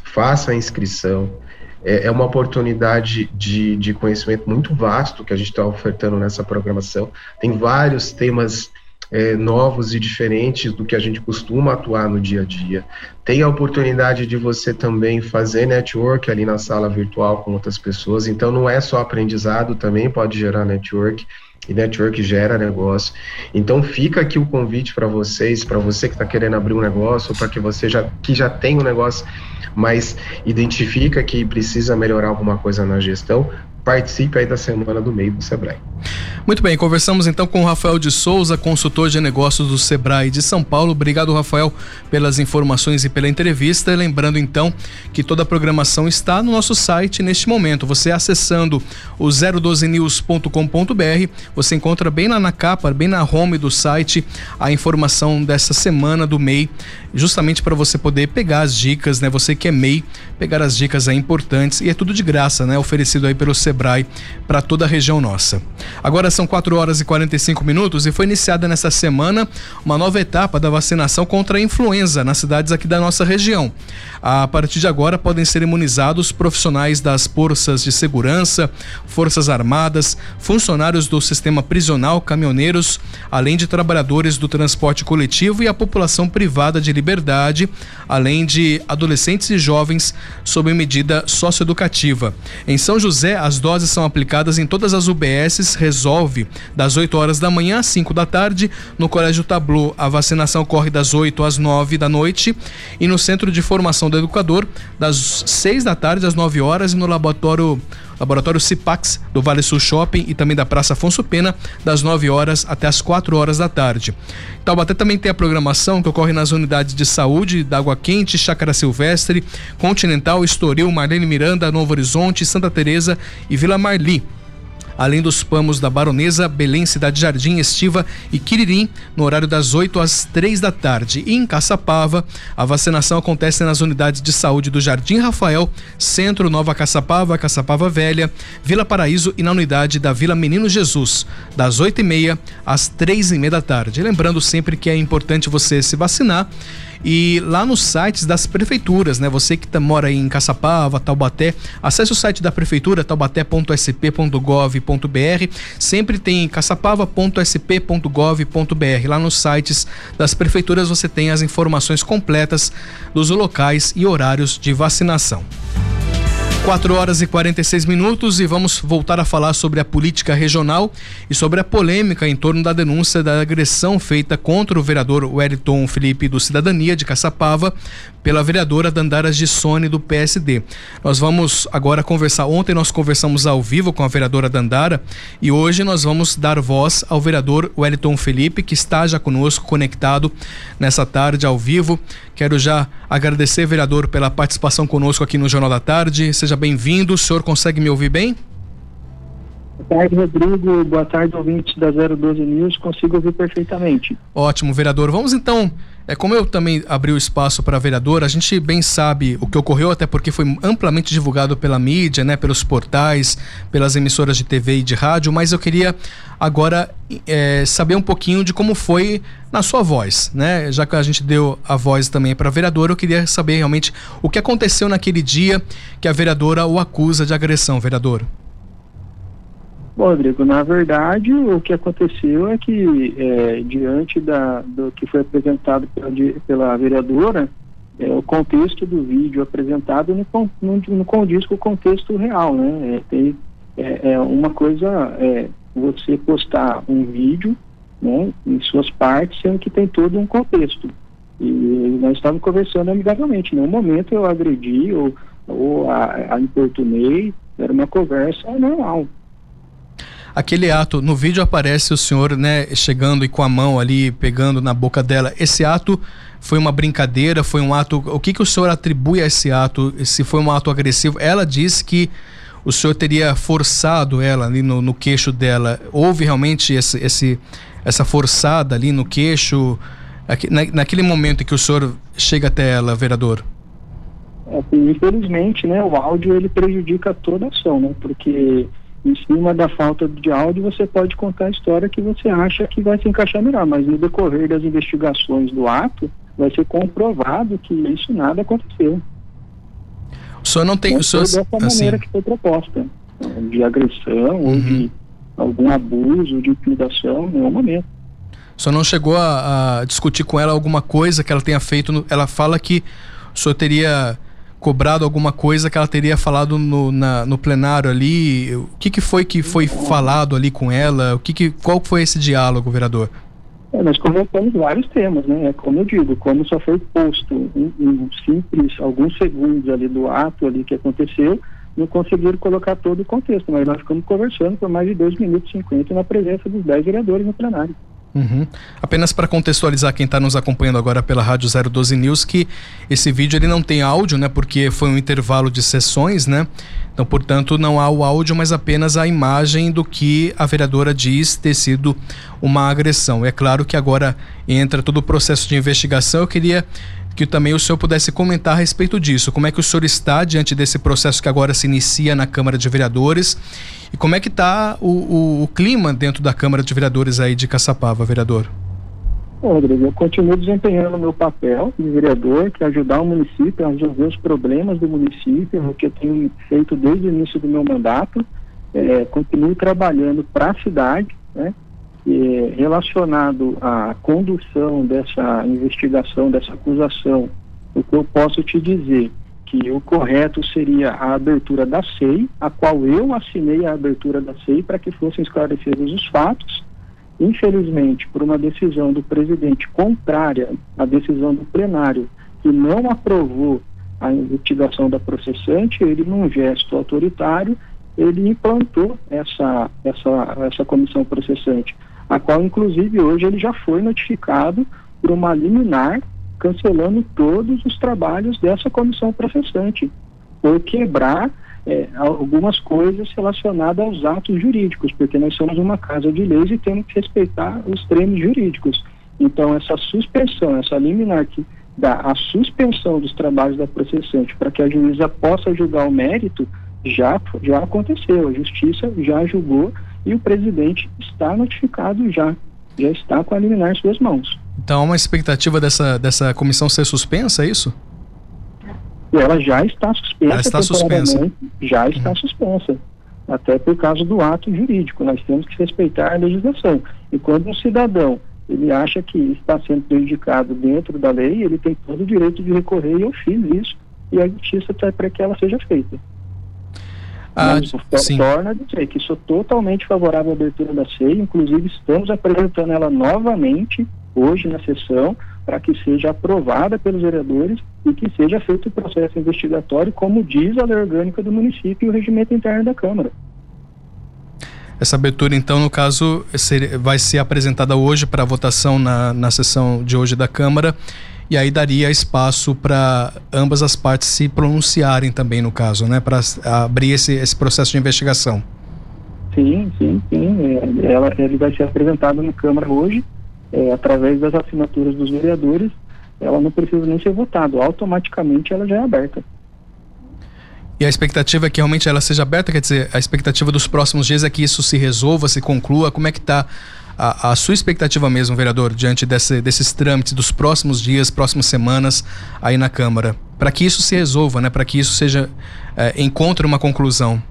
façam a inscrição é, é uma oportunidade de, de conhecimento muito vasto que a gente está ofertando nessa programação. Tem vários temas é, novos e diferentes do que a gente costuma atuar no dia a dia. Tem a oportunidade de você também fazer network ali na sala virtual com outras pessoas, então não é só aprendizado, também pode gerar network. E network gera negócio. Então fica aqui o convite para vocês, para você que está querendo abrir um negócio, para que você já que já tem um negócio mas identifica que precisa melhorar alguma coisa na gestão, participe aí da semana do meio do Sebrae. Muito bem, conversamos então com o Rafael de Souza, consultor de negócios do Sebrae de São Paulo. Obrigado, Rafael, pelas informações e pela entrevista. Lembrando então que toda a programação está no nosso site neste momento. Você acessando o 012news.com.br, você encontra bem lá na capa, bem na home do site, a informação dessa semana do MEI, justamente para você poder pegar as dicas, né? Você que é MEI, pegar as dicas aí importantes e é tudo de graça, né? Oferecido aí pelo Sebrae para toda a região nossa. Agora são 4 horas e 45 minutos e foi iniciada nesta semana uma nova etapa da vacinação contra a influenza nas cidades aqui da nossa região. A partir de agora podem ser imunizados profissionais das forças de segurança, forças armadas, funcionários do sistema prisional, caminhoneiros, além de trabalhadores do transporte coletivo e a população privada de liberdade, além de adolescentes e jovens sob medida socioeducativa. Em São José, as doses são aplicadas em todas as UBSs Resolve, das 8 horas da manhã às 5 da tarde. No Colégio Tablu, a vacinação corre das 8 às 9 da noite. E no Centro de Formação do Educador, das 6 da tarde às 9 horas. E no laboratório Laboratório Cipax do Vale Sul Shopping e também da Praça Afonso Pena, das 9 horas até as 4 horas da tarde. Taubaté também tem a programação que ocorre nas unidades de saúde da Água Quente, Chácara Silvestre, Continental, Estoril, Marlene Miranda, Novo Horizonte, Santa Teresa e Vila Marli além dos pamos da Baronesa, Belém, Cidade Jardim, Estiva e Quiririm, no horário das 8 às 3 da tarde. E em Caçapava, a vacinação acontece nas unidades de saúde do Jardim Rafael, Centro Nova Caçapava, Caçapava Velha, Vila Paraíso e na unidade da Vila Menino Jesus, das 8 e meia às 3 e meia da tarde. Lembrando sempre que é importante você se vacinar e lá nos sites das prefeituras, né? Você que tá, mora em Caçapava, Taubaté, acesse o site da prefeitura, taubaté.sp.gov.br. Sempre tem caçapava.sp.gov.br. Lá nos sites das prefeituras você tem as informações completas dos locais e horários de vacinação. 4 horas e 46 minutos e vamos voltar a falar sobre a política regional e sobre a polêmica em torno da denúncia da agressão feita contra o vereador Wellington Felipe do Cidadania de Caçapava pela vereadora Dandara Gissone do PSD. Nós vamos agora conversar. Ontem nós conversamos ao vivo com a vereadora Dandara e hoje nós vamos dar voz ao vereador Wellington Felipe, que está já conosco conectado nessa tarde ao vivo. Quero já agradecer, vereador, pela participação conosco aqui no Jornal da Tarde. Seja bem-vindo. O senhor consegue me ouvir bem? Boa tarde, Rodrigo. Boa tarde, ouvintes da 012 News. Consigo ouvir perfeitamente. Ótimo, vereador. Vamos então é como eu também abri o espaço para a vereadora, a gente bem sabe o que ocorreu, até porque foi amplamente divulgado pela mídia, né, pelos portais, pelas emissoras de TV e de rádio, mas eu queria agora é, saber um pouquinho de como foi na sua voz, né? Já que a gente deu a voz também para a vereadora, eu queria saber realmente o que aconteceu naquele dia que a vereadora o acusa de agressão, vereador. Bom, Rodrigo, na verdade, o que aconteceu é que, é, diante da, do que foi apresentado pela, pela vereadora, é, o contexto do vídeo apresentado não, não, não condiz com o contexto real, né? É, tem, é, é uma coisa é você postar um vídeo né, em suas partes, sendo que tem todo um contexto. E nós estávamos conversando amigavelmente. Em nenhum momento eu agredi ou, ou a, a importunei, era uma conversa normal aquele ato, no vídeo aparece o senhor, né, chegando e com a mão ali, pegando na boca dela. Esse ato foi uma brincadeira, foi um ato. O que, que o senhor atribui a esse ato? Se foi um ato agressivo? Ela disse que o senhor teria forçado ela ali no, no queixo dela. Houve realmente esse, esse, essa forçada ali no queixo? Na, naquele momento em que o senhor chega até ela, vereador? É, infelizmente, né, o áudio ele prejudica toda a ação, né? Porque em cima da falta de áudio, você pode contar a história que você acha que vai se encaixar melhor, mas no decorrer das investigações do ato, vai ser comprovado que isso nada aconteceu. O senhor não tem... Não o senhor, dessa assim... maneira que foi proposta, de agressão uhum. ou de algum abuso, de intimidação, em nenhum momento. O senhor não chegou a, a discutir com ela alguma coisa que ela tenha feito? No, ela fala que o senhor teria cobrado alguma coisa que ela teria falado no, na, no plenário ali. O que, que foi que foi falado ali com ela? O que, que qual foi esse diálogo, vereador? É, nós comentamos vários temas, né? É como eu digo, como só foi posto um, um simples, alguns segundos ali do ato ali que aconteceu, não conseguiram colocar todo o contexto, mas nós ficamos conversando por mais de 2 minutos e 50 na presença dos 10 vereadores no plenário. Uhum. Apenas para contextualizar quem está nos acompanhando agora pela Rádio 012 News, que esse vídeo ele não tem áudio, né? Porque foi um intervalo de sessões, né? Então, portanto, não há o áudio, mas apenas a imagem do que a vereadora diz ter sido uma agressão. É claro que agora entra todo o processo de investigação. Eu queria que também o senhor pudesse comentar a respeito disso. Como é que o senhor está diante desse processo que agora se inicia na Câmara de Vereadores e como é que está o, o, o, clima dentro da Câmara de Vereadores aí de Caçapava, vereador? Bom, Rodrigo, eu continuo desempenhando o meu papel de vereador, que é ajudar o município a resolver os problemas do município, o que eu tenho feito desde o início do meu mandato. É, continuo trabalhando para a cidade, né, relacionado à condução dessa investigação, dessa acusação. O que eu posso te dizer que o correto seria a abertura da SEI, a qual eu assinei a abertura da SEI para que fossem esclarecidos os fatos. Infelizmente, por uma decisão do presidente contrária à decisão do plenário, que não aprovou a investigação da processante, ele, num gesto autoritário, ele implantou essa, essa, essa comissão processante, a qual, inclusive, hoje ele já foi notificado por uma liminar cancelando todos os trabalhos dessa comissão processante, por quebrar é, algumas coisas relacionadas aos atos jurídicos, porque nós somos uma casa de leis e temos que respeitar os termos jurídicos. Então, essa suspensão, essa liminar que dá a suspensão dos trabalhos da processante para que a juíza possa julgar o mérito, já, já aconteceu, a justiça já julgou e o presidente está notificado já, já está com a liminar em suas mãos. Então há uma expectativa dessa, dessa comissão ser suspensa, é isso? Ela já está suspensa. Já está suspensa. Já está uhum. suspensa. Até por causa do ato jurídico. Nós temos que respeitar a legislação. E quando um cidadão ele acha que está sendo prejudicado dentro da lei, ele tem todo o direito de recorrer e eu fiz isso e a justiça está para que ela seja feita. Ah, Mas sim. torna a dizer que sou totalmente favorável à abertura da CEI, inclusive estamos apresentando ela novamente hoje na sessão para que seja aprovada pelos vereadores e que seja feito o processo investigatório, como diz a lei orgânica do município e o regimento interno da Câmara. Essa abertura, então, no caso, vai ser apresentada hoje para votação na, na sessão de hoje da Câmara e aí daria espaço para ambas as partes se pronunciarem também, no caso, né, para abrir esse, esse processo de investigação. Sim, sim, sim. É, ela, ele vai ser apresentado na Câmara hoje é, através das assinaturas dos vereadores, ela não precisa nem ser votada, automaticamente ela já é aberta. E a expectativa é que realmente ela seja aberta, quer dizer, a expectativa dos próximos dias é que isso se resolva, se conclua. Como é que está a, a, sua expectativa mesmo, vereador, diante desse, desses trâmites dos próximos dias, próximas semanas aí na Câmara? Para que isso se resolva, né? Para que isso seja é, encontre uma conclusão.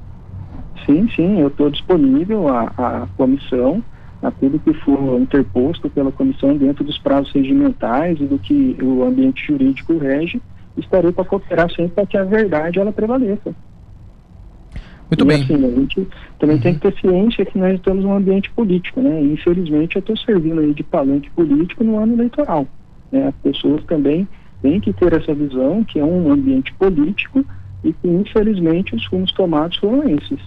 Sim, sim, eu estou disponível à, à comissão a tudo que for interposto pela comissão dentro dos prazos regimentais e do que o ambiente jurídico rege, estarei para cooperar sempre para que a verdade ela prevaleça. Muito e, bem. Assim, a gente também uhum. tem que ter ciência que nós estamos num ambiente político, né? E, infelizmente eu estou servindo aí de palanque político no ano eleitoral. Né? As pessoas também têm que ter essa visão que é um ambiente político e que infelizmente os rumos tomados foram esses.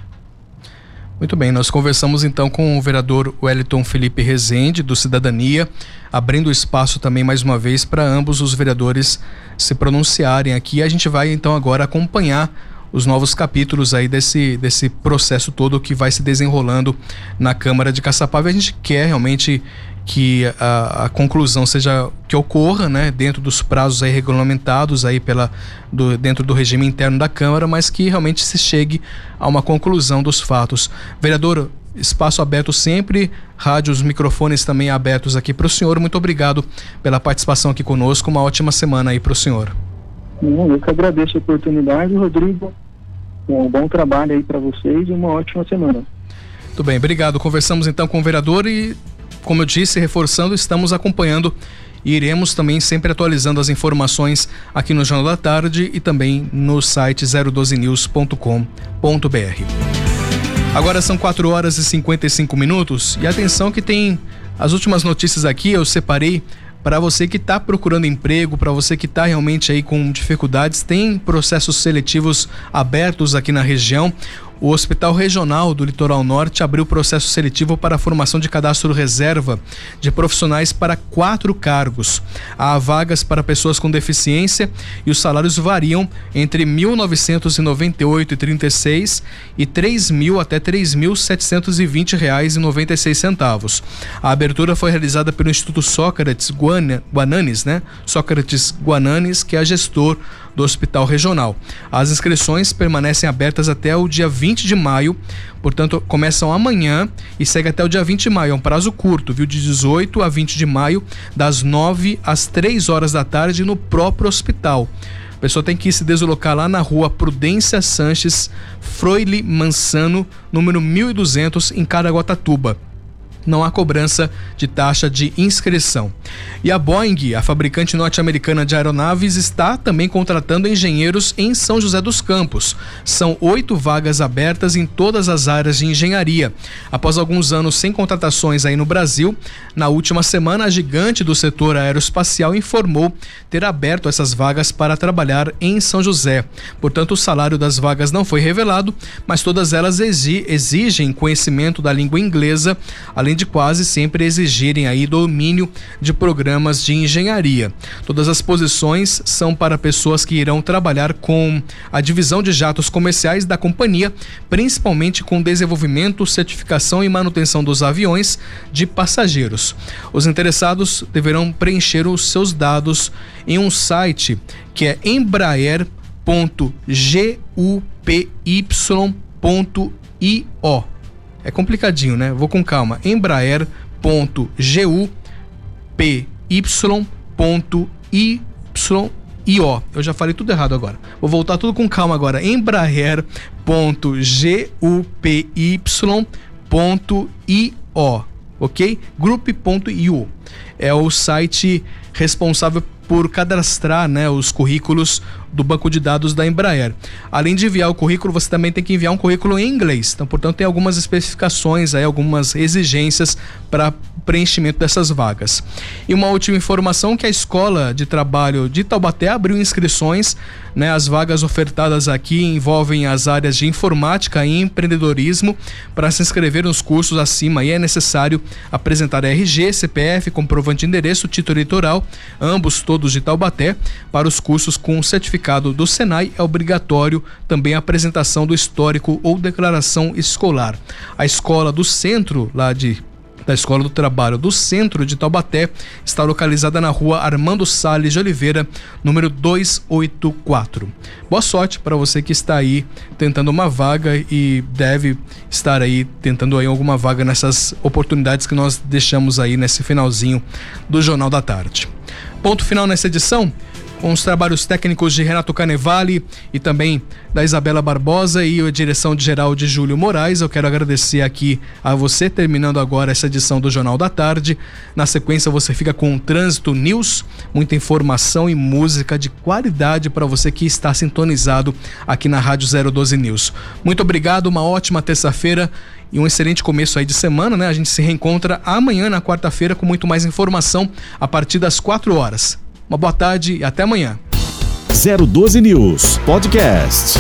Muito bem, nós conversamos então com o vereador Wellington Felipe Rezende, do Cidadania, abrindo espaço também mais uma vez para ambos os vereadores se pronunciarem aqui. A gente vai então agora acompanhar os novos capítulos aí desse, desse processo todo que vai se desenrolando na Câmara de Caçapava. A gente quer realmente que a, a, conclusão seja que ocorra, né, dentro dos prazos aí regulamentados aí pela do, dentro do regime interno da Câmara, mas que realmente se chegue a uma conclusão dos fatos. Vereador, espaço aberto sempre, rádios, microfones também abertos aqui para o senhor. Muito obrigado pela participação aqui conosco. Uma ótima semana aí para o senhor. Eu que agradeço a oportunidade, Rodrigo. Um bom trabalho aí para vocês e uma ótima semana. Muito bem, obrigado. Conversamos então com o vereador e como eu disse, reforçando, estamos acompanhando e iremos também sempre atualizando as informações aqui no Jornal da Tarde e também no site 012news.com.br. Agora são 4 horas e 55 minutos e atenção que tem as últimas notícias aqui, eu separei para você que está procurando emprego, para você que está realmente aí com dificuldades, tem processos seletivos abertos aqui na região. O Hospital Regional do Litoral Norte abriu processo seletivo para a formação de cadastro reserva de profissionais para quatro cargos. Há vagas para pessoas com deficiência e os salários variam entre R$ 1.998,36 e R$ 3.000 até R$ 3.720,96. A abertura foi realizada pelo Instituto Sócrates Guananes, né? Sócrates Guananes, que é gestor do Hospital Regional. As inscrições permanecem abertas até o dia 20 de maio, portanto, começam amanhã e segue até o dia 20 de maio. É um prazo curto, viu? De 18 a 20 de maio, das 9 às 3 horas da tarde, no próprio hospital. A pessoa tem que se deslocar lá na rua Prudência Sanches, Froile Mansano, número 1200, em Caraguatatuba não há cobrança de taxa de inscrição. E a Boeing, a fabricante norte-americana de aeronaves, está também contratando engenheiros em São José dos Campos. São oito vagas abertas em todas as áreas de engenharia. Após alguns anos sem contratações aí no Brasil, na última semana a gigante do setor aeroespacial informou ter aberto essas vagas para trabalhar em São José. Portanto, o salário das vagas não foi revelado, mas todas elas exigem conhecimento da língua inglesa, além além de quase sempre exigirem aí domínio de programas de engenharia. Todas as posições são para pessoas que irão trabalhar com a divisão de jatos comerciais da companhia, principalmente com desenvolvimento, certificação e manutenção dos aviões de passageiros. Os interessados deverão preencher os seus dados em um site que é embraer.gupy.io é complicadinho, né? Vou com calma. Embraer.gupy.io Eu já falei tudo errado agora. Vou voltar tudo com calma agora. Embraer.gupy.io, ok? Group.io é o site responsável por cadastrar né, os currículos do banco de dados da Embraer. Além de enviar o currículo, você também tem que enviar um currículo em inglês. Então, portanto, tem algumas especificações, aí, algumas exigências para preenchimento dessas vagas. E uma última informação que a Escola de Trabalho de Taubaté abriu inscrições, né? As vagas ofertadas aqui envolvem as áreas de informática e empreendedorismo. Para se inscrever nos cursos acima, é necessário apresentar RG, CPF, comprovante de endereço, título eleitoral, ambos todos de Taubaté. Para os cursos com certificado do Senai, é obrigatório também a apresentação do histórico ou declaração escolar. A escola do centro, lá de da Escola do Trabalho do Centro de Taubaté está localizada na rua Armando Salles de Oliveira, número 284. Boa sorte para você que está aí tentando uma vaga e deve estar aí tentando aí alguma vaga nessas oportunidades que nós deixamos aí nesse finalzinho do Jornal da Tarde. Ponto final nessa edição com os trabalhos técnicos de Renato Canevale e também da Isabela Barbosa e a direção de geral de Júlio Moraes. Eu quero agradecer aqui a você, terminando agora essa edição do Jornal da Tarde. Na sequência, você fica com o Trânsito News, muita informação e música de qualidade para você que está sintonizado aqui na Rádio 012 News. Muito obrigado, uma ótima terça-feira e um excelente começo aí de semana, né? A gente se reencontra amanhã na quarta-feira com muito mais informação a partir das 4 horas. Uma boa tarde e até amanhã. 012 News Podcast.